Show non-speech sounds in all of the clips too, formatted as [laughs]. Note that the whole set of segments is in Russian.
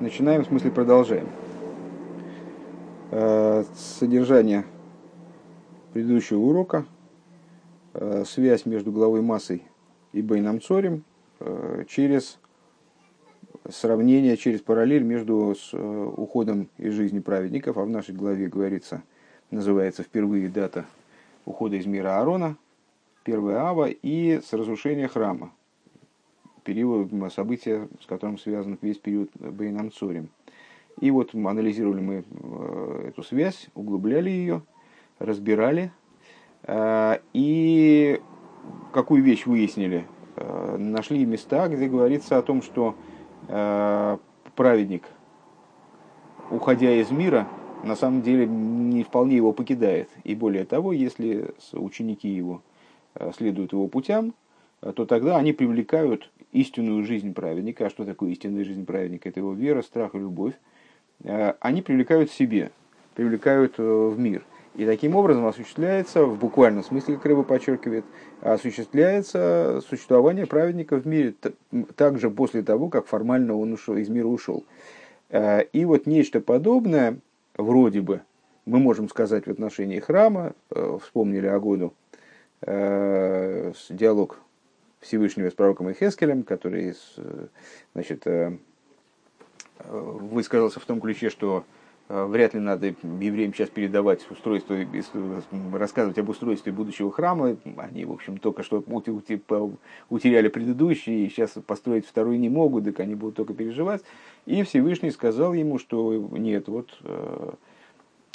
Начинаем, в смысле продолжаем. Э, содержание предыдущего урока, э, связь между главой массой и Бейном Цорем э, через сравнение, через параллель между уходом из жизни праведников, а в нашей главе говорится, называется впервые дата ухода из мира Аарона, первая Ава, и с разрушения храма, период, события, с которым связан весь период Бейном Цорем. И вот анализировали мы э, эту связь, углубляли ее, разбирали. Э, и какую вещь выяснили? Э, нашли места, где говорится о том, что праведник, уходя из мира, на самом деле не вполне его покидает. И более того, если ученики его следуют его путям, то тогда они привлекают истинную жизнь праведника. А что такое истинная жизнь праведника? Это его вера, страх и любовь. Э, они привлекают себе, привлекают э, в мир. И таким образом осуществляется, в буквальном смысле, как Рыба подчеркивает, осуществляется существование праведника в мире также после того, как формально он ушел, из мира ушел. Э, и вот нечто подобное, вроде бы, мы можем сказать в отношении храма, вспомнили Агоду, диалог Всевышнего с пророком Ихескелем, который значит, высказался в том ключе, что э, вряд ли надо евреям сейчас передавать устройство, рассказывать об устройстве будущего храма. Они, в общем, только что утеряли предыдущий, и сейчас построить второй не могут, так они будут только переживать. И Всевышний сказал ему, что нет, вот э,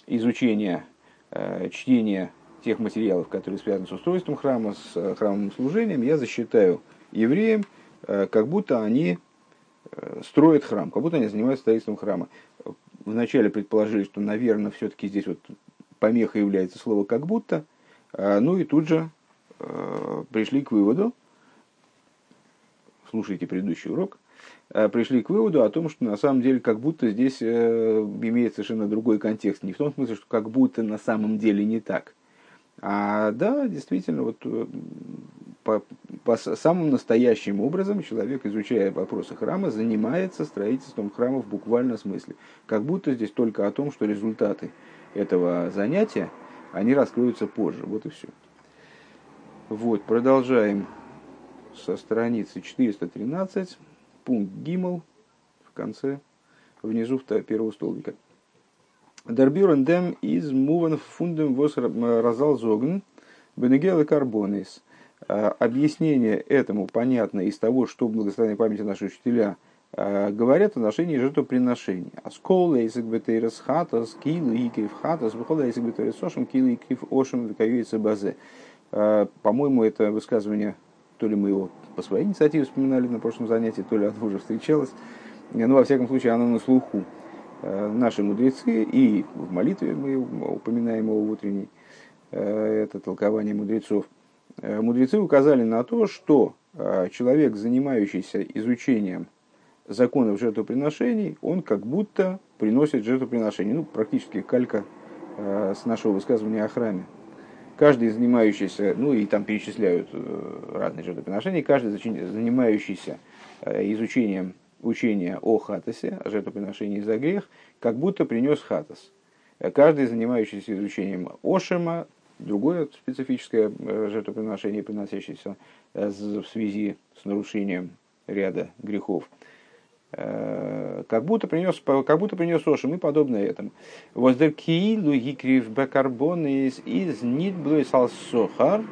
изучение, э, чтение тех материалов, которые связаны с устройством храма, с храмовым служением, я засчитаю евреям, как будто они Э, строят храм, как будто они занимаются строительством храма. Вначале предположили, что, наверное, все-таки здесь вот помеха является слово «как будто», ну и тут же э, пришли к выводу, слушайте предыдущий урок, э, пришли к выводу о том, что на самом деле как будто здесь имеет совершенно другой контекст. Не в том смысле, что как будто на самом деле не так. А да, действительно, вот по, по самым настоящим образом человек, изучая вопросы храма, занимается строительством храма в буквальном смысле. Как будто здесь только о том, что результаты этого занятия, они раскроются позже. Вот и все. Вот, продолжаем со страницы 413, пункт Гимл в конце, внизу первого столбика. Дербюрен дем из муван фундем вос разал зогн бенегелы карбонис – Э, объяснение этому понятно из того, что благословенной памяти наши учителя э, говорят в отношении жертвоприношения. Аскол эйсик бетейрес хатас, кил и кив хатас, выхол эйсик бетейрес ошем, кил и кив ошем, векаюется базе. Э, по-моему, это высказывание, то ли мы его по своей инициативе вспоминали на прошлом занятии, то ли оно уже встречалось. Но, во всяком случае, оно на слуху. Наши мудрецы, и в молитве мы упоминаем его в утренней, это толкование мудрецов – Э, мудрецы указали на то, что э, человек, занимающийся изучением законов жертвоприношений, он как будто приносит жертвоприношение. Ну, практически калька э, с нашего высказывания о храме. Каждый занимающийся, ну и там перечисляют разные жертвоприношения, каждый занимающийся изучением учения о хатасе, о жертвоприношении за грех, как будто принес хатас. Каждый занимающийся изучением Ошема, другое специфическое э, жертвоприношение, приносящееся э, в связи с нарушением ряда грехов, э, как будто принес, как будто принес Ошим и подобное этому. Воздер киилу гикрив бекарбон из из салсохар,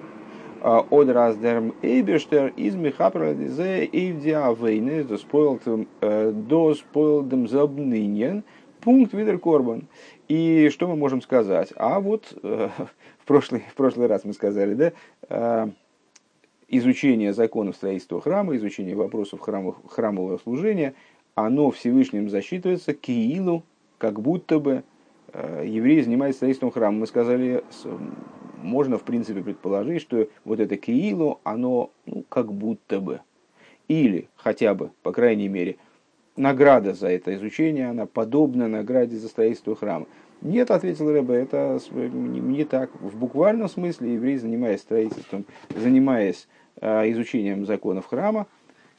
от раздерм эйбештер из михапрадизе эйвдиавейны до спойлдем забнынен пункт видер корбан. И что мы можем сказать? А вот [laughs] в прошлый, в прошлый раз мы сказали, да, изучение законов строительства храма, изучение вопросов храмов, храмового служения, оно Всевышним засчитывается киилу, как будто бы а, евреи занимаются строительством храма. Мы сказали, можно в принципе предположить, что вот это киилу, оно ну, как будто бы, или хотя бы, по крайней мере, награда за это изучение, она подобна награде за строительство храма. Нет, ответил Рэбе, это не так. В буквальном смысле еврей, занимаясь строительством, занимаясь а, изучением законов храма,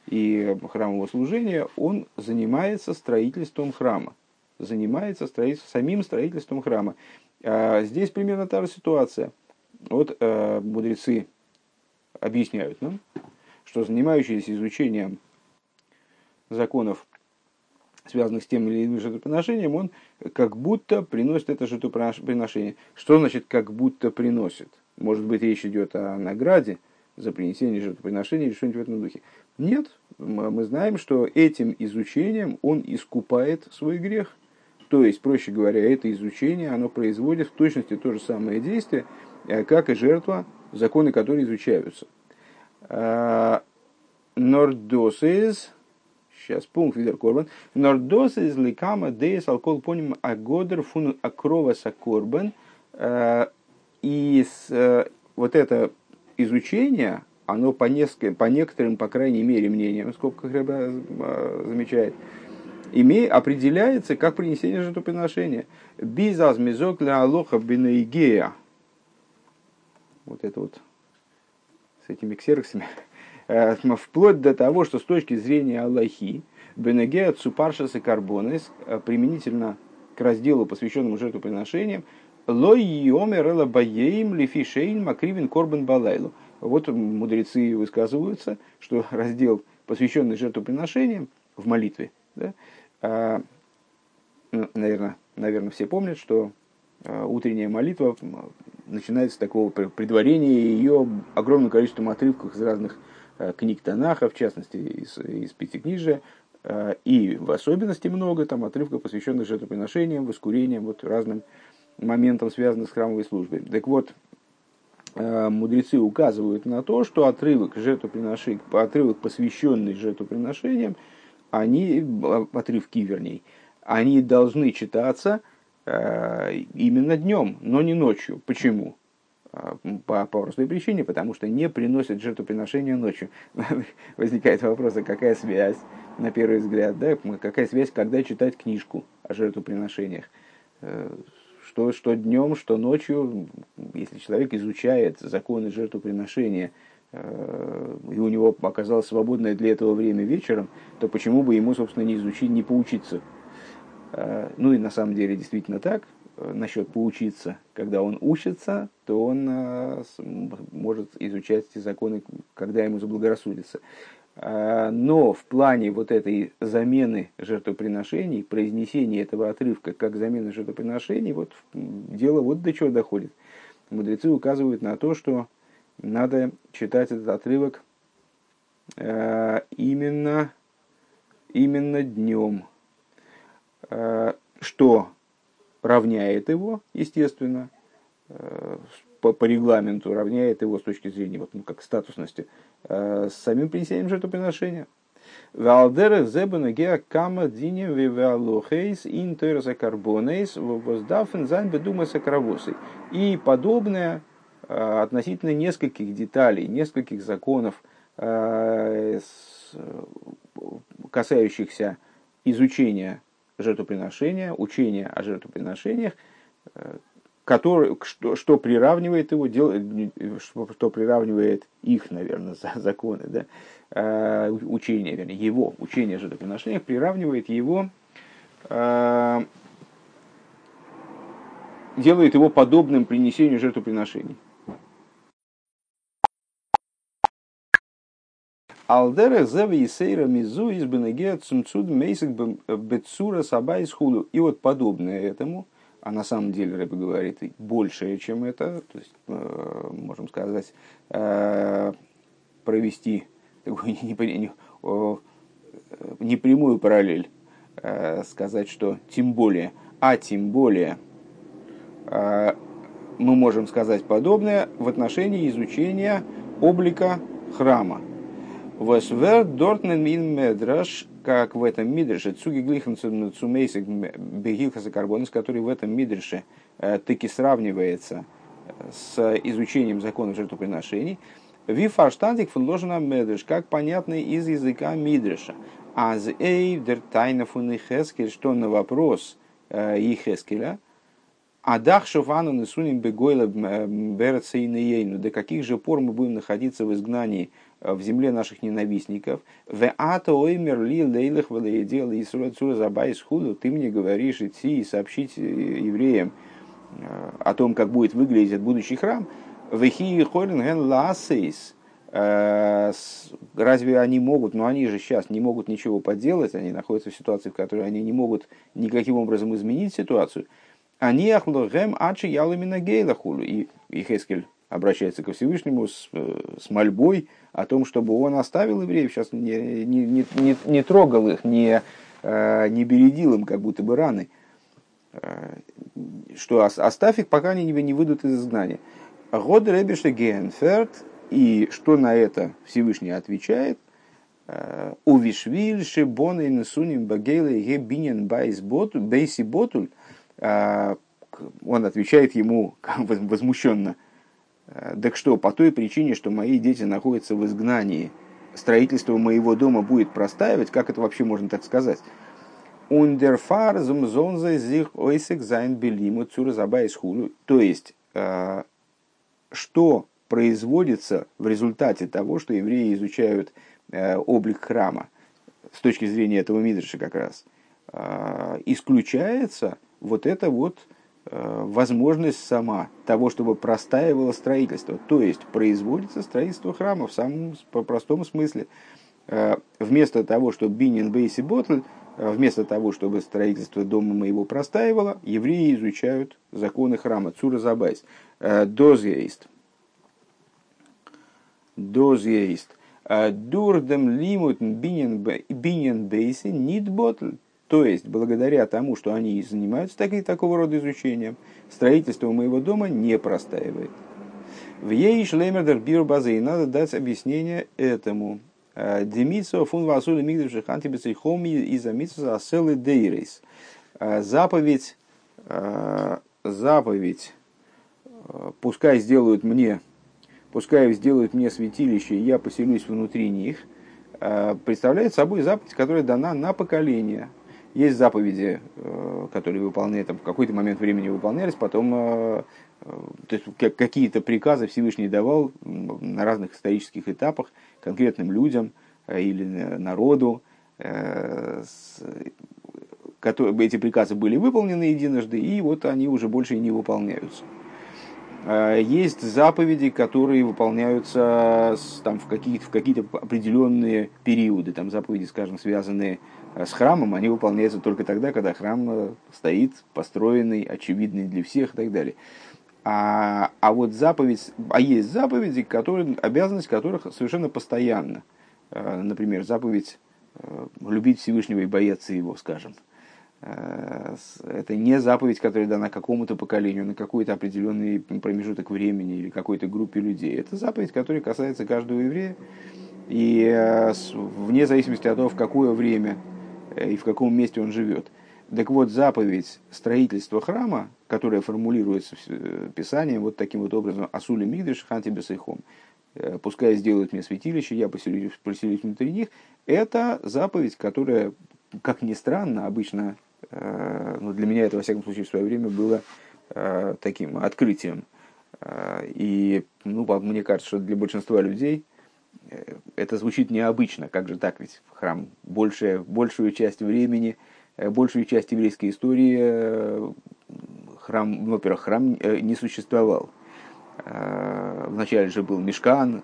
и храмового служения, он занимается строительством храма. Занимается строительством, самим строительством храма. А здесь примерно та же ситуация. Вот э, мудрецы объясняют нам, что занимающийся изучением законов, связанных с тем или иным жертвоприношением, он как будто приносит это жертвоприношение. Что значит как будто приносит? Может быть, речь идет о награде за принесение жертвоприношения или что-нибудь в этом духе. Нет, мы знаем, что этим изучением он искупает свой грех. То есть, проще говоря, это изучение, оно производит в точности то же самое действие, как и жертва, законы которые изучаются. А, Нордосис, сейчас пункт видер корбан, Нордосис ликама деес алкол поним агодер фун акрова сакорбан, а, и э, вот это изучение, оно по, несколько, по некоторым, по крайней мере, мнениям, сколько Хреба э, замечает, име, определяется как принесение жертвоприношения. Бизаз мизок ля алоха бинейгея. Вот это вот с этими ксероксами. [laughs] Э, вплоть до того, что с точки зрения Аллахи, бенегея цупаршас и карбонес, применительно к разделу, посвященному жертвоприношениям, Лой йомер баеим лифишейн макривин корбан балайлу. Вот мудрецы высказываются, что [laughs] раздел, посвященный жертвоприношениям в молитве, да, а, ну, наверное, наверное, все помнят, что а, утренняя молитва начинается с такого предварения ее огромным количеством отрывков из разных а, книг Танаха, в частности, из, из Пятикнижия, а, и в особенности много там отрывков, посвященных жертвоприношениям, воскурениям, вот разным моментом, связанным с храмовой службой. Так вот, э, мудрецы указывают на то, что отрывок, жертвоприношения, отрывок, посвященный жертвоприношениям, они, э, отрывки вернее, они должны читаться э, именно днем, но не ночью. Почему? По, по простой причине, потому что не приносят жертвоприношения ночью. [laughs] Возникает вопрос, а какая связь, на первый взгляд, да, какая связь, когда читать книжку о жертвоприношениях что, что днем, что ночью, если человек изучает законы жертвоприношения, э, и у него оказалось свободное для этого время вечером, то почему бы ему, собственно, не изучить, не поучиться? Э, ну и на самом деле действительно так. Э, насчет поучиться, когда он учится, то он может изучать эти законы, когда ему заблагорассудится. Но в плане вот этой замены жертвоприношений, произнесения этого отрывка как замены жертвоприношений, вот дело вот до чего доходит. Мудрецы указывают на то, что надо читать этот отрывок именно, именно днем, что равняет его, естественно, по, по регламенту равняет его с точки зрения вот, ну, как статусности э, с самим принесением жертвоприношения. ועל דרך זה בנוגע כמה דינים והלכות אין תורת הקרבנות וואָס דאַרפן זיין בדומה. И подобное э, относительно нескольких деталей, нескольких законов, э, касающихся изучения жертвоприношения, учения о жертвоприношениях, который, что, что приравнивает его, дел, что, что приравнивает их, наверное, законы, да, э, учение, вернее, его учение о жертвоприношениях приравнивает его, э, делает его подобным принесению жертвоприношений. Алдера зева и сейра мизу из бенегея цумцуд мейсик бецура сабай хулу. И вот подобное этому – а на самом деле Рэбе говорит большее, чем это, то есть, э, можем сказать, э, провести такую [laughs] непрямую параллель, э, сказать, что тем более, а тем более мы можем сказать подобное в отношении изучения облика храма. Восвер дортнен мин медраш как в этом мидрше, цуги глиханцу цумейсик бегилхаса карбонис, который в этом мидрше э, таки сравнивается э, с изучением законов жертвоприношений, Вифарштандик фунложена медреш, как понятно из языка мидреша. Аз эй дер тайна фун что на вопрос э, Ихескеля, Адах шуфану несуним бегойла берцейнейну. До каких же пор мы будем находиться в изгнании в земле наших ненавистников? В ато оймер ли лейлах валеедел и забайс худу. Ты мне говоришь идти и сообщить евреям о том, как будет выглядеть будущий храм. Вехи хорен ген ласейс Э, разве они могут, но они же сейчас не могут ничего поделать, они находятся в ситуации, в которой они не могут никаким образом изменить ситуацию. Они ахлогем ачи ялумина гейлахулу. И, и Хескель обращается ко Всевышнему с, э, с мольбой о том, чтобы он оставил евреев, сейчас не, не, не, не, не трогал их, не, э, не бередил им как будто бы раны. Что оставь их, пока они не выйдут из изгнания. האָט דער אויבערשטער געענטפערט и что на это Всевышний отвечает? «Э, ובשביל שבני נתונים בגולה יהא בנין ביתי בטל. Э, он отвечает ему [laughs] возмущенно. «Э, так что, по той причине, что мои дети находятся в изгнании, строительство моего дома будет простаивать, как это вообще можно так сказать? און דערפאַר זאָלן זיי זיך עוסק זיין בלימוד צורת הבית כו'. То есть, что производится в результате того, что евреи изучают э, облик храма с точки зрения этого Мидраша как раз, э, исключается вот эта вот э, возможность сама того, чтобы простаивало строительство. То есть производится строительство храма в самом простом смысле. Вместо того, чтобы бинин бейси ботль, вместо того, чтобы строительство дома моего простаивало, евреи изучают законы храма. Цура забайс. Дозгейст доз есть. Дурдем лимут бинен бейси нит ботл. То есть, благодаря тому, что они занимаются такой, такого рода изучением, строительство моего дома не простаивает. В ей шлемердер бир базы, и надо дать объяснение этому. Демицо фун васули мигдев шиханти бецейхоми и замицо аселы дейрейс. Заповедь, заповедь, пускай сделают мне пускай сделают мне святилище, и я поселюсь внутри них, представляет собой заповедь, которая дана на поколение. Есть заповеди, э, которые выполняют, в какой-то момент времени выполнялись, потом э, то есть, какие-то приказы Всевышний давал на разных исторических этапах конкретным людям или народу. Эти приказы были выполнены единожды, и вот они уже больше не выполняются. Э, есть заповеди, которые выполняются там, в, какие-то, в какие-то определенные периоды. Там заповеди, скажем, связанные э, с храмом, они выполняются только тогда, когда храм э, стоит построенный, очевидный для всех и так далее. А, а вот заповедь, а есть заповеди, которые, обязанность которых совершенно постоянна. Например, заповедь любить Всевышнего и бояться его, скажем. Э, это не заповедь, которая дана какому-то поколению, на какой-то определенный промежуток времени или какой-то группе людей. Это заповедь, которая касается каждого еврея. И э, вне зависимости от того, в какое время э, и в каком месте он живет. Так вот, заповедь строительства храма, которая формулируется Писанием вот таким вот образом, «Асули мигдыш ханти бесайхом», «Пускай сделают мне святилище, я поселюсь, поселюсь внутри них», это заповедь, которая, как ни странно, обычно Э, ну, для меня это, во всяком случае, в свое время было э, таким открытием. Э, и ну, мне кажется, что для большинства людей это звучит необычно. Как же так? Ведь храм большая, большую часть времени, большую часть еврейской истории храм, ну, во-первых, храм не существовал. Вначале же был мешкан,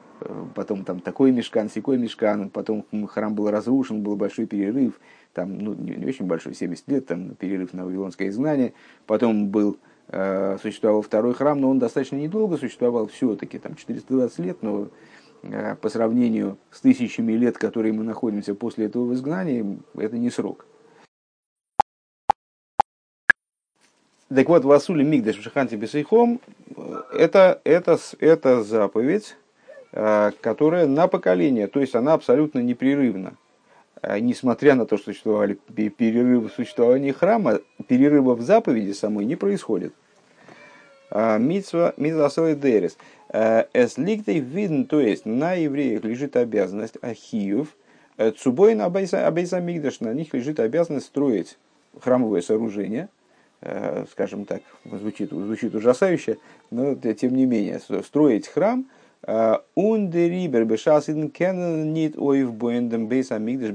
потом там такой мешкан, секой мешкан, потом храм был разрушен, был большой перерыв, там, ну, не, не очень большой, 70 лет, там, перерыв на Вавилонское изгнание. Потом был, э, существовал второй храм, но он достаточно недолго существовал, все-таки, там, 420 лет, но э, по сравнению с тысячами лет, которые мы находимся после этого в изгнании, это не срок. Так вот, Васули Мигдаш в Шаханте Бесейхом это, это, это заповедь, э, которая на поколение, то есть она абсолютно непрерывна. Несмотря на то, что существовали перерывы в существовании храма, перерыва в заповеди самой не происходит. А, митсва митсва дерес. А, эс ликтей виден, то есть на евреях лежит обязанность ахиев, э, цубой на абейса мигдаш, на них лежит обязанность строить храмовое сооружение, скажем так, звучит, звучит ужасающе, но тем не менее, строить храм – Ундерибер бешасиден кен нит амигдаш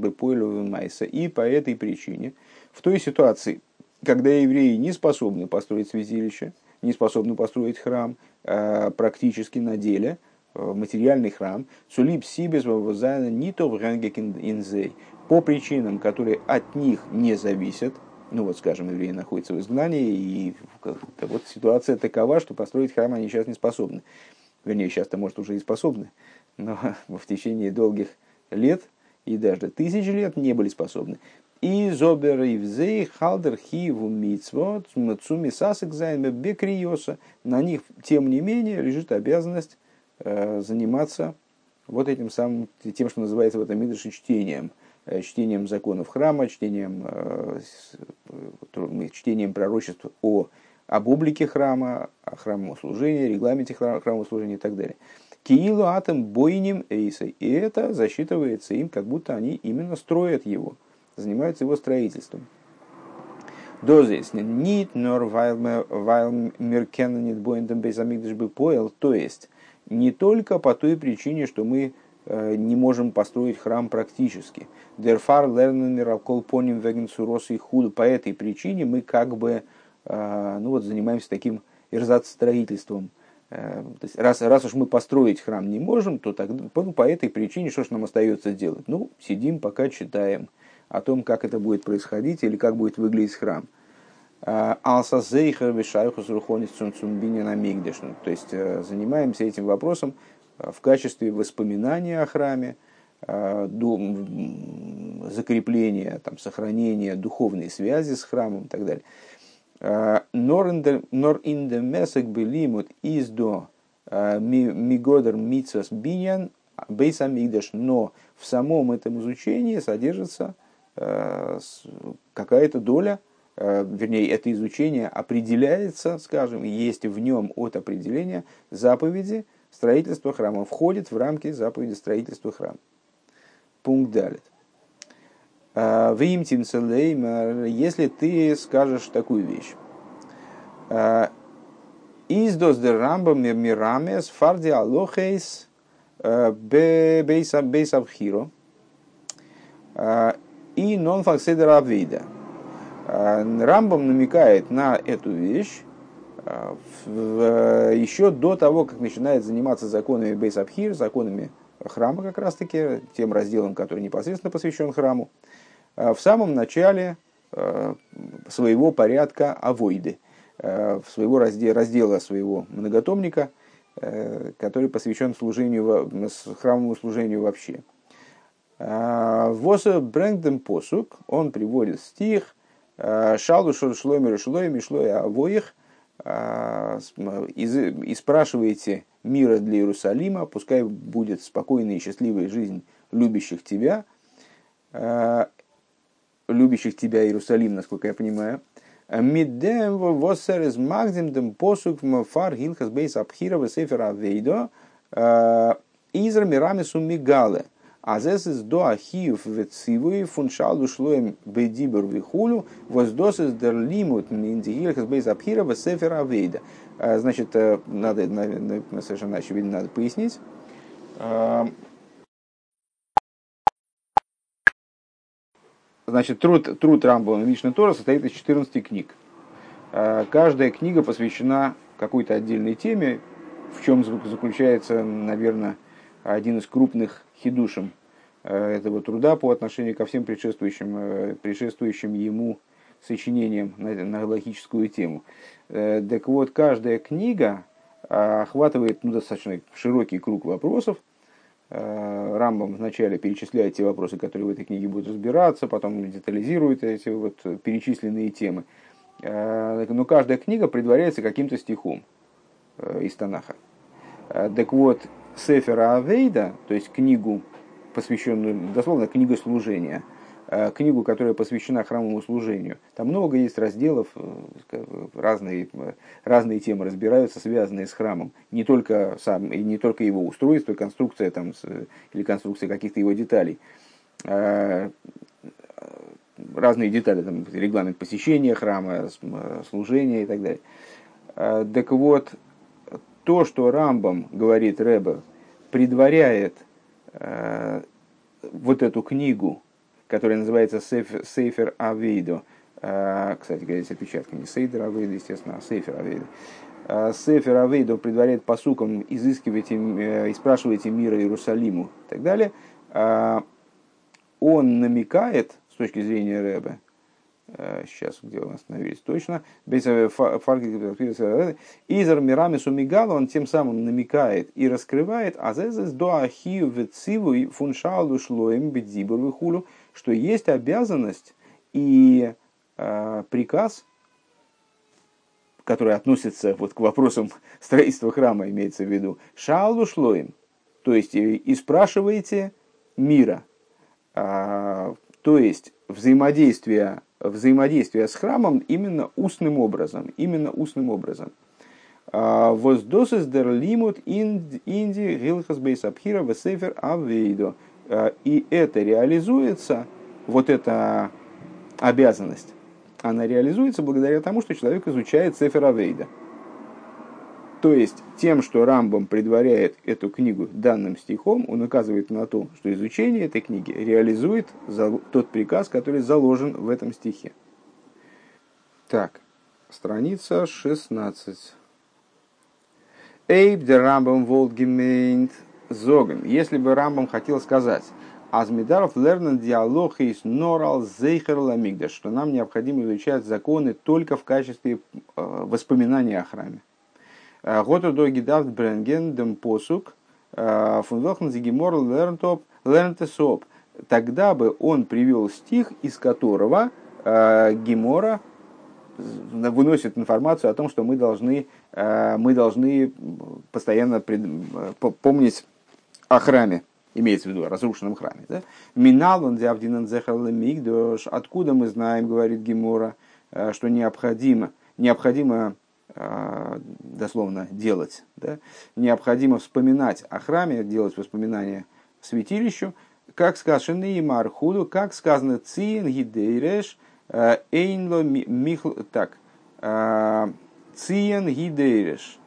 майса. И по этой причине, в той ситуации, когда евреи не способны построить святилище, не способны построить храм практически на деле, материальный храм, цулип сибес вавазайна нитов инзей, по причинам, которые от них не зависят, ну вот, скажем, евреи находятся в изгнании, и вот ситуация такова, что построить храм они сейчас не способны. Вернее, сейчас-то, может, уже и способны, но [laughs] в течение долгих лет и даже тысяч лет не были способны. И зобер и взей халдер хиву мицвот мцуми сасек займе бекриоса. На них, тем не менее, лежит обязанность э, заниматься вот этим самым, тем, что называется в этом мидрше чтением. Э, чтением законов храма, чтением, э, чтением пророчеств о об облике храма, о храмовом служении, регламенте храмового служения и так далее. Киилу атом бойним эйсой. И это засчитывается им, как будто они именно строят его, занимаются его строительством. Дозис нит нор вайл меркен нит бойндем безамигдаш бы поел. То есть, не только по той причине, что мы э, не можем построить храм практически. Дерфар лернен ракол поним веген и худ. По этой причине мы как бы а, ну вот занимаемся таким строительством. Э, то есть, раз, раз уж мы построить храм не можем, то тогда, ну, по этой причине что же нам остается делать? Ну, сидим, пока читаем о том, как это будет происходить или как будет выглядеть храм. А, Алсазейхер вишайхус рухонис цумцумбинина мигдешну. То есть э, занимаемся этим вопросом э, в качестве воспоминания о храме, закрепления, там, сохранения духовной связи с храмом и так далее. Нор ин де месек белимут из до мигодер митсас биньян бейса мигдаш. Но в самом этом изучении содержится э, какая-то доля, э, вернее, это изучение определяется, скажем, есть в нем от определения заповеди строительства храма, входит в рамки заповеди строительства храма. Пункт далит. Вимтин если ты скажешь такую вещь. Издос де рамба мирамес фарди алохейс бейсабхиро и нон факседер авида. Рамбам намекает на эту вещь еще до того, как начинает заниматься законами Бейсабхир, законами храма как раз-таки, тем разделом, который непосредственно посвящен храму. Э, в самом начале э, своего порядка авойды, э, своего раздела, раздела своего многотомника, который посвящен служению, храмовому служению вообще. Воса Брэнгдем Посук, он приводит стих. Шалу Шлоймер Шлойми Шлой Авоих, и спрашиваете мира для Иерусалима, пускай будет спокойная и счастливая жизнь любящих тебя, любящих тебя, Иерусалим, насколько я понимаю. Мидем восер из магдем дем посук фар гилхас бейс абхира сефер авейдо э, изра мирами сумигале. А здесь из до ахиев вецивуи фуншал ушлоем бедибер вихулю воздос из дер лимут миндигилхас бейс абхира сефер авейда. Э, значит, э, надо, совершенно очевидно, надо пояснить. Значит, труд, труд Рамбова Мишна Тора состоит из 14 книг. А, каждая книга посвящена какой-то отдельной теме, в чем заключается, наверное, один из крупных хидушем э, этого труда по отношению ко всем предшествующим, э, предшествующим ему сочинениям на, на логическую тему. Э, так вот, каждая книга охватывает ну, достаточно широкий круг вопросов, Рамбам вначале перечисляет те вопросы, которые в этой книге будут разбираться, потом детализирует эти вот перечисленные темы. Но каждая книга предваряется каким-то стихом из Танаха. Так вот, Сефера Авейда, то есть книгу, посвященную, дословно, книга служения – Э, книгу, которая посвящена храмовому служению. Там много есть разделов, э, разные, разные темы разбираются, связанные с храмом. Не только, сам, и не только его устройство, конструкция там, или конструкция каких-то его деталей. Э, разные детали, там, регламент посещения храма, служения и так далее. Так вот, то, что Рамбам, говорит Рэбе, предваряет вот эту книгу, которая называется ספר עבודה, кстати говоря, здесь опечатка не סדר עבודה, естественно, а ספר עבודה, Э, ספר עבודה предваряет посукам изыскивайте э, и спрашивайте мира Иерусалиму и так далее, э, он намекает, с точки зрения Рэбе, сейчас где мы остановились точно, Изер Мирами Сумигала, он тем самым намекает и раскрывает, азезес до ахию вециву фуншалу шлоем бедзибур вихулю, что есть обязанность и приказ – который относится вот к вопросам [laughs] строительства храма, имеется в виду, шалу шлоим, то есть и спрашиваете мира, а, то есть взаимодействие, взаимодействие с храмом именно устным образом, именно устным образом. А, Воздосес дер лимут инди гилхас бейсабхира весефер авейдо. А, и это реализуется, вот эта обязанность, она реализуется благодаря тому, что человек изучает Сефер Авейда. То есть тем, что Рамбам предваряет эту книгу данным стихом, он указывает на то, что изучение этой книги реализует тот приказ, который заложен в этом стихе. Так, страница 16. Эйб де Рамбам волгемейнт зогем. Если бы Рамбам хотел сказать, Азмидаров лернен диалог из норал зейхер ламигдаш, что нам необходимо изучать законы только в качестве э, воспоминания о храме. Э, Готу до гидавт бренген дем посук э, фунвелхен зигимор лернтоп лернтесоп. Тогда бы он привел стих, из которого Гимора выносит информацию о том, что мы должны, мы должны постоянно помнить о храме имеется в виду о разрушенном храме. Минал он. Откуда мы знаем, говорит Гемора, э, что необходимо, необходимо э, дословно делать, да? необходимо вспоминать о храме, делать воспоминания святилищу, как сказано и Мархуду, как сказано Циен Гидейреш, э, Эйнло Михл, так, Циен Гидейреш,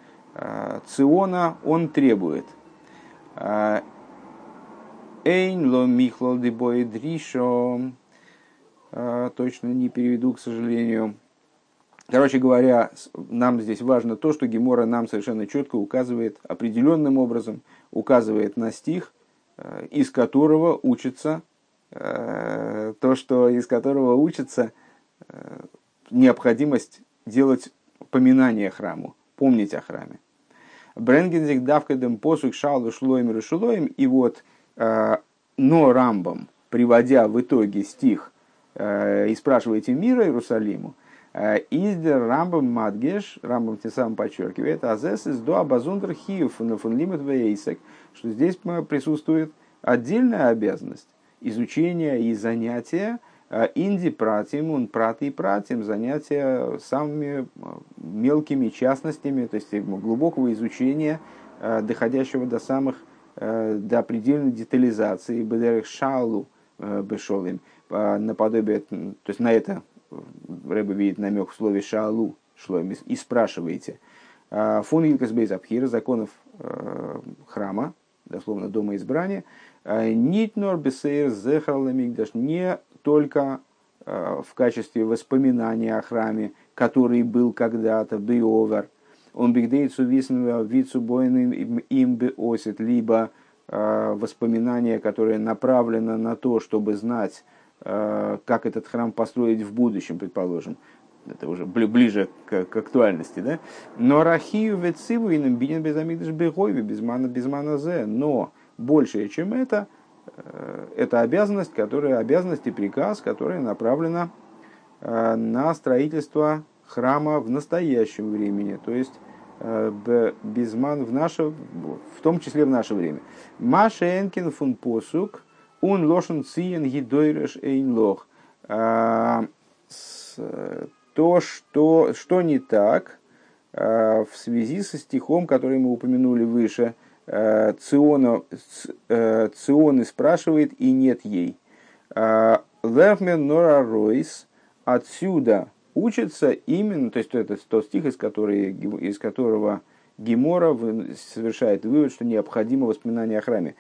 Циона он требует. Эйн ло михло дебой дришо. А, точно не переведу, к сожалению. Короче говоря, нам здесь важно то, что Гемора нам совершенно четко указывает определенным образом, указывает на стих, а, из которого учится а, то, что из которого учится необходимость делать поминание храму, помнить о храме. Бренгензик давкадем посук шалу шлоем решулоем. И вот Э, но Рамбам, приводя в итоге стих э, «И спрашивайте мира Иерусалиму», э, Издер Рамбам Мадгеш, Рамбам тем самым подчеркивает, Азес из до Абазундер Хиев на фунлимит Вейсек, что здесь присутствует отдельная обязанность изучения и занятия инди пратим, он прати и пратим, занятия самыми мелкими частностями, то есть глубокого изучения, доходящего до самых Э, до предельной детализации, бедерех шалу э, бешолим, наподобие, то есть на это Рэба видит намек в слове шалу, шлоим, и спрашиваете. Фун Илкас Бейзабхира, законов э, храма, дословно дома избрания, нитнор бесейр зехарламигдаш, не только в качестве воспоминания о храме, который был когда-то, биовер – он бигдейцу вицу бойным им бы осит, либо э, воспоминание, которое направлено на то, чтобы знать, э, как этот храм построить в будущем, предположим. Это уже ближе к, к актуальности, да? Но рахию вециву и бинен без амигдаш бегойви, без мана без мана зе. Но большее, чем это, э, это обязанность, которая, обязанность и приказ, которая направлена на строительство храма в настоящем времени, то есть э, безман в наше, в том числе в наше время. Маша Энкин фун посук, он лошен циен гидойреш эйн лох. А, то, что, что не так а, в связи со стихом, который мы упомянули выше, а, Циона, Ционы спрашивает, и нет ей. Лермен Нора Ройс отсюда учится именно, то есть это тот стих, из, которого, из которого Гемора совершает вывод, что необходимо воспоминание о храме.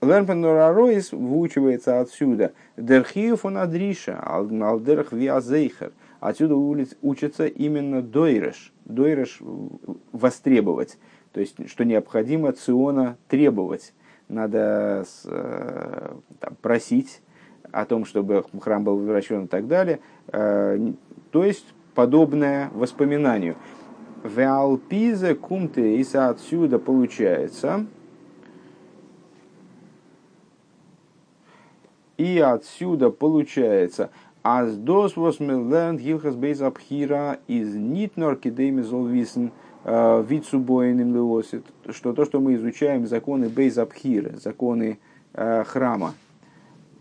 Лермен Нора Ройс выучивается отсюда. Дерхиев он адриша, алдерх виазейхер. Отсюда учится именно дойреш. Дойреш востребовать. То есть, что необходимо Циона требовать. Надо э, там, просить о том, чтобы храм был возвращен и так далее. Э, то есть, подобное воспоминанию. Веалпизе кумте, и отсюда получается, и отсюда получается, Аз дос me learned Hilchas Beis Abhira из Nitnor Kidemizol Wissen Вицубоиным Леосит, что то, что мы изучаем законы Бейз Абхира, законы э, храма,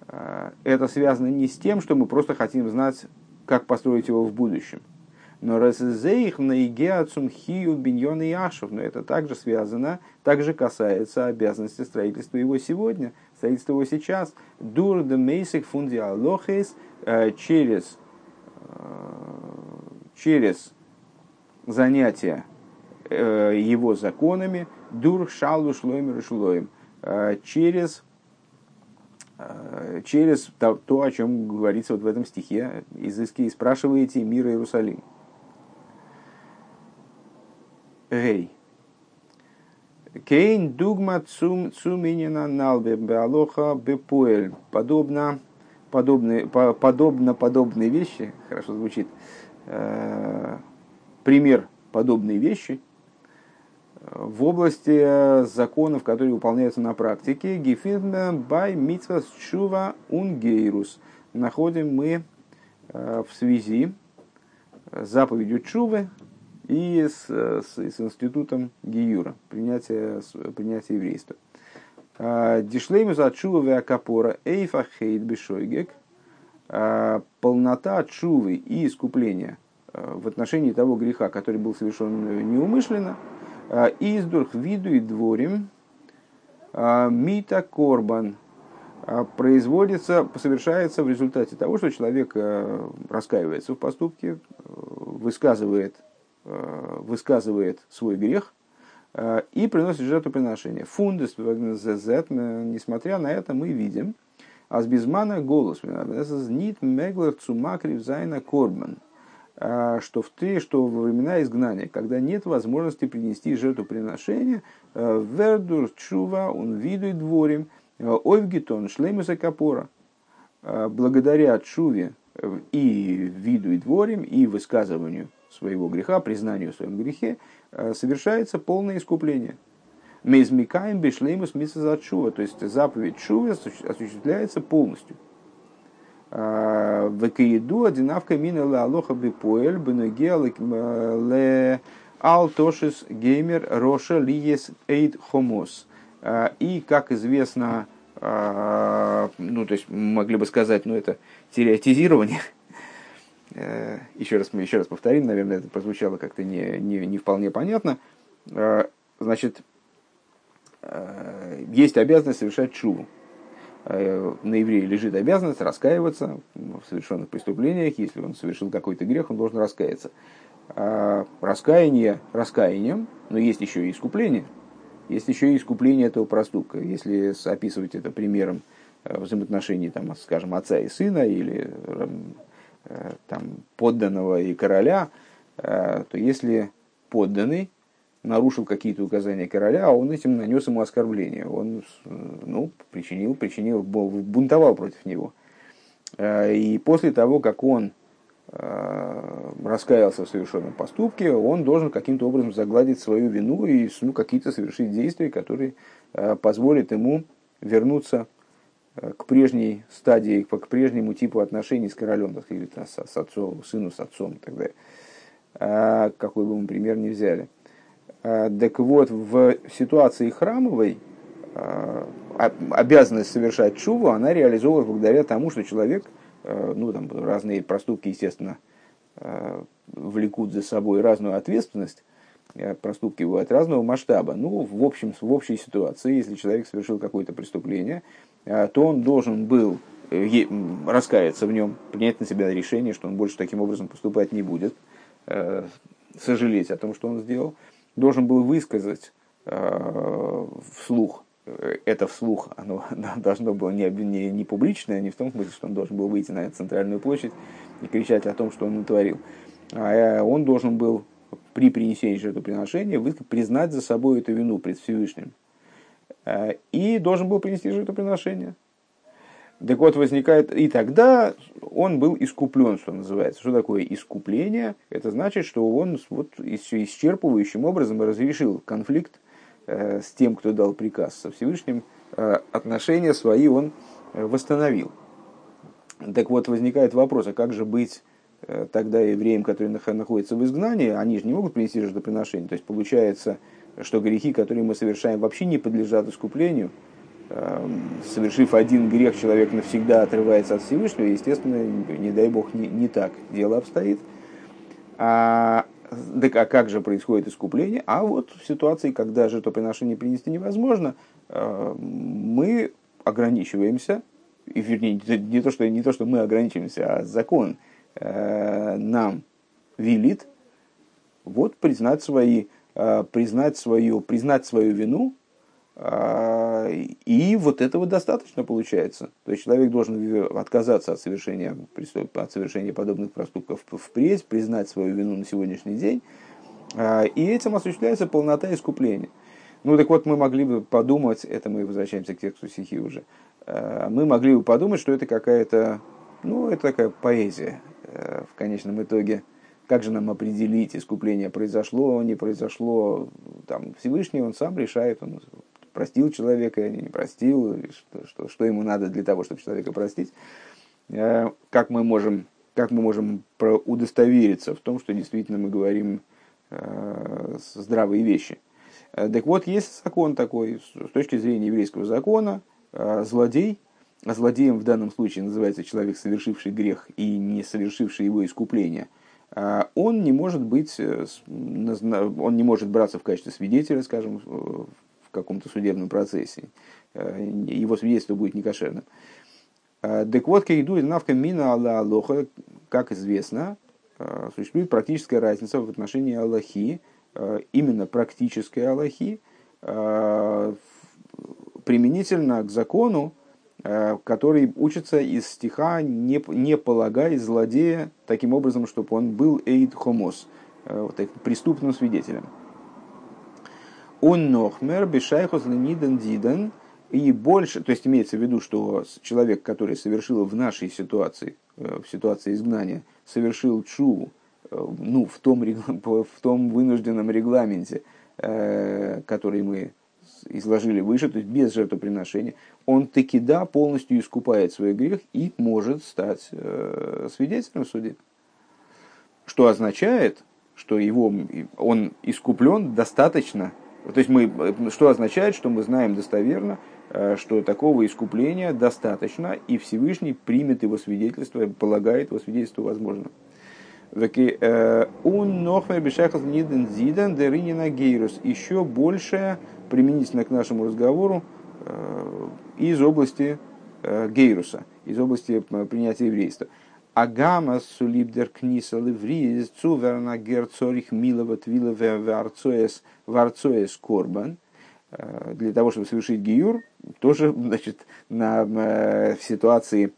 э, это связано не с тем, что мы просто хотим знать, как построить его в будущем. Но раззеих на игеацум хию биньон и яшев, но это также связано, также касается обязанности строительства его сегодня, строительства его сейчас. Дур де мейсик фунди алохейс э, через, через занятия его законами дур шалу шлойм шлоем через через то, то, о чем говорится вот в этом стихе, изыски и спрашиваете мира Иерусалим. Гей. Кейн дугма цум цуминина налбе беалоха бепуэль. Подобно, подобные, подобно подобные вещи, хорошо звучит, э, пример подобной вещи в области законов, которые выполняются на практике. Гефинна бай митвас чува унгейрус. Находим мы э, в связи с заповедью чувы, и с, с, с институтом Гиюра, принятия, принятия еврейства. А, Дишлеймус от Чувы Акапора Эйфа Хейд Бешойгек. А, полнота Чувы и искупления а, в отношении того греха, который был совершен неумышленно, издурх виду и дворим мита корбан производится, совершается в результате того, что человек раскаивается в поступке, высказывает Э, высказывает свой грех э, и приносит жертвоприношение. פון דעסט וועגן, несмотря на это, мы видим, אַז בזמן הגלות, ניט מעגלעך צו מקריב זיין אַ קרבן, э, что в три, что во времена изгнания, когда нет возможности принести жертвоприношение, ווערט דורך תשובה און וידוי דברים אויפגעטאָן שלימות הכפרה, благодаря чуве и וידוי דברים, и высказыванию своего греха, признанию в своем грехе, э, совершается полное искупление. Мейзмикаем бишлеймус миса чува, то есть заповедь чува осуществляется полностью. Э, Векаиду одинавка мина алоха бипоэль бенеге ле алтошис геймер роша лиес эйд хомос. Э, и, как известно, ну, то есть могли бы сказать, ну, это теоретизирование, Э, [laughs] еще раз, мы еще раз повторим, наверное, это прозвучало как-то не, не, не вполне понятно. Э, значит, э, есть обязанность совершать чуву. На евреи лежит обязанность раскаиваться в совершенных преступлениях. Если он совершил какой-то грех, он должен раскаяться. Раскаяние раскаянием, но есть еще и искупление. Есть еще и искупление этого проступка. Если описывать это примером взаимоотношений, там, скажем, отца и сына или Э, там, подданного и короля, э, то если подданный нарушил какие-то указания короля, а он этим нанес ему оскорбление, он ну, причинил, причинил, бунтовал против него. Э, и после того, как он раскаялся в совершенном поступке, он должен каким-то образом загладить свою вину и ну, какие-то совершить действия, которые позволят ему вернуться Э, к прежней стадии, к прежнему типу отношений с королем, так сказать, с, с отцом, сыну с отцом и так далее. А, какой бы мы пример ни взяли. А, так вот, в ситуации храмовой а, обязанность совершать чуву, она реализовывалась благодаря тому, что человек, а, ну, там разные проступки, естественно, а, влекут за собой разную ответственность, Э, проступки бывают разного масштаба. Ну, в общем, в общей ситуации, если человек совершил какое-то преступление, э, то он должен был раскаяться в нем, принять на себя решение, что он больше таким образом поступать не будет, сожалеть о том, что он сделал, должен был высказать вслух это вслух, [laughs] оно должно было не, не, не публичное, не в том смысле, что он должен был выйти на центральную площадь и кричать о том, что он натворил. А он должен был при принесении жертвоприношения признать за собой эту вину пред Всевышним. Э, и должен был принести жертвоприношение. Так вот, возникает, и тогда он был искуплен, что называется. Что такое искупление? Это значит, что он вот исчерпывающим образом разрешил конфликт э, с тем, кто дал приказ со Всевышним, э, отношения свои он восстановил. Так вот, возникает вопрос, а как же быть тогда евреям, которые находятся в изгнании, они же не могут принести жертвоприношение. То есть получается, что грехи, которые мы совершаем, вообще не подлежат искуплению. Эм, совершив один грех, человек навсегда отрывается от Всевышнего, и, естественно, не дай бог, не, не так дело обстоит. А, так а как же происходит искупление? А вот в ситуации, когда жертвоприношение принести невозможно, э, мы ограничиваемся, и вернее, не то, что, не то, что мы ограничиваемся, а закон – Э, нам велит вот признать свои, э, признать свою, признать свою вину, э, и вот этого достаточно получается. То есть человек должен отказаться от совершения, от совершения подобных проступков впредь, признать свою вину на сегодняшний день, и этим осуществляется полнота искупления. Ну так вот, мы могли бы подумать, это мы возвращаемся к тексту стихи уже, мы могли бы подумать, что это какая-то, ну, это такая поэзия, Э, в конечном итоге, как же нам определить, искупление произошло, не произошло, там Всевышний, он сам решает, он простил человека не простил, что, что, что ему надо для того, чтобы человека простить. Э, как мы можем, как мы можем удостовериться в том, что действительно мы говорим э, здравые вещи. Так вот, есть закон такой, с точки зрения еврейского закона, злодей – а злодеем в данном случае называется человек, совершивший грех и не совершивший его искупление, а он не может быть, э, он не может браться в качестве свидетеля, скажем, в каком-то судебном процессе. Э, его свидетельство будет некошерным. А, так вот, кейду из навка мина алла алоха, как известно, э, существует практическая разница в отношении Аллахи, именно практической Аллахи, применительно к закону, который учится из стиха «не, не полагай злодея таким образом, чтобы он был эйд хомос», э, вот, преступным свидетелем. Он нохмер бешайхос лениден диден, и больше, то есть имеется в виду, что человек, который совершил в нашей ситуации, э, в ситуации изгнания, совершил чуву, ну, в том, [laughs] в том вынужденном регламенте, который мы изложили выше, то есть без жертвоприношения, он таки да полностью искупает свой грех и может стать э, свидетелем в суде. Что означает, что его, он искуплен достаточно. То есть мы, что означает, что мы знаем достоверно, э, что такого искупления достаточно, и Всевышний примет его свидетельство, полагает его свидетельство возможным. Э. Еще больше применительно к нашему разговору э, из области э, гейруса, из области принятия еврейства. Агама сулибдер книса левриз цуверна герцорих милова твила варцоес корбан. Для того, чтобы совершить гиюр, тоже значит, на, в ситуации,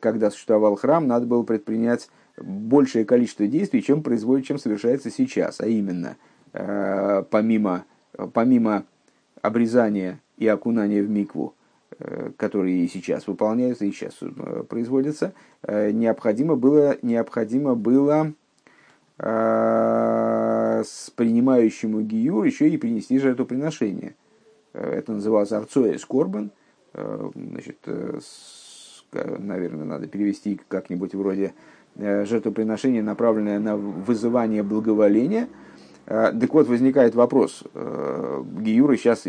когда существовал храм, надо было предпринять большее количество действий, чем производит, чем совершается сейчас. А именно, э, помимо, помимо обрезания и окунания в микву, э, которые и сейчас выполняются, и сейчас э, производятся, необходимо было, необходимо было с принимающему гиюр еще и принести жертвоприношение. Это называлось арцоя скорбан. Значит, наверное, надо перевести как-нибудь вроде Э, жертвоприношение, направленное на вызывание благоволения. Э, так вот, возникает вопрос, э, Гиюры сейчас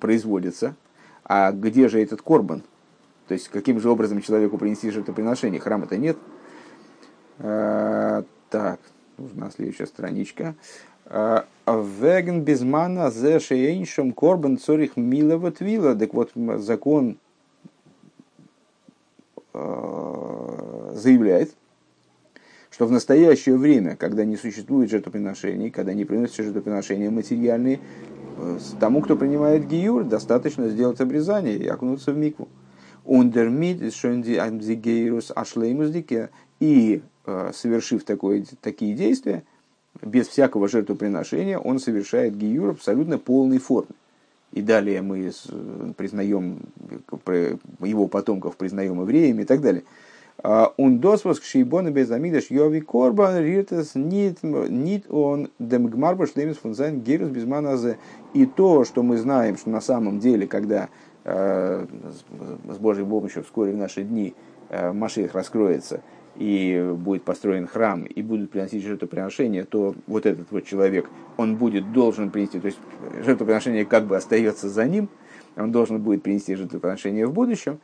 производится, а где же этот корбан? То есть, каким же образом человеку принести жертвоприношение? Храма-то нет. Так, нужна следующая страничка. Веген безмана зе шейншем корбан цорих милова твила. Так вот, закон заявляет, что в настоящее время, когда не существует жертвоприношений, когда не приносятся жертвоприношения материальные, э, тому, кто принимает гиюр, достаточно сделать обрезание и окунуться в микву. Ашлеймуздике и э, совершив такое, такие действия, без всякого жертвоприношения, он совершает гиюр абсолютно полной форме. И далее мы признаем его потомков, признаем евреями и так далее. Он досвос кшейбона без амидаш йови корбан ритес нит нит он демгмарба шлемис фунзайн герус без маназе. И то, что мы знаем, что на самом деле, когда э, с Божьей помощью вскоре в наши дни э, Маших раскроется, и будет построен храм, и будут приносить жертвоприношения, то вот этот вот человек, он будет должен принести, то есть жертвоприношение как бы остается за ним, он должен будет принести жертвоприношение в будущем,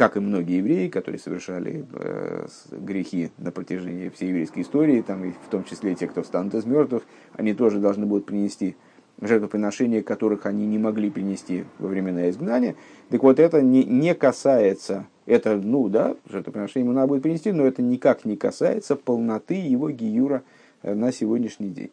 как и многие евреи, которые совершали э, грехи на протяжении всей еврейской истории, там, и в том числе те, кто встанут из мертвых, они тоже должны будут принести жертвоприношения, которых они не могли принести во времена изгнания. Так вот, это не, не касается, это, ну да, жертвоприношение ему надо будет принести, но это никак не касается полноты его гиюра э, на сегодняшний день.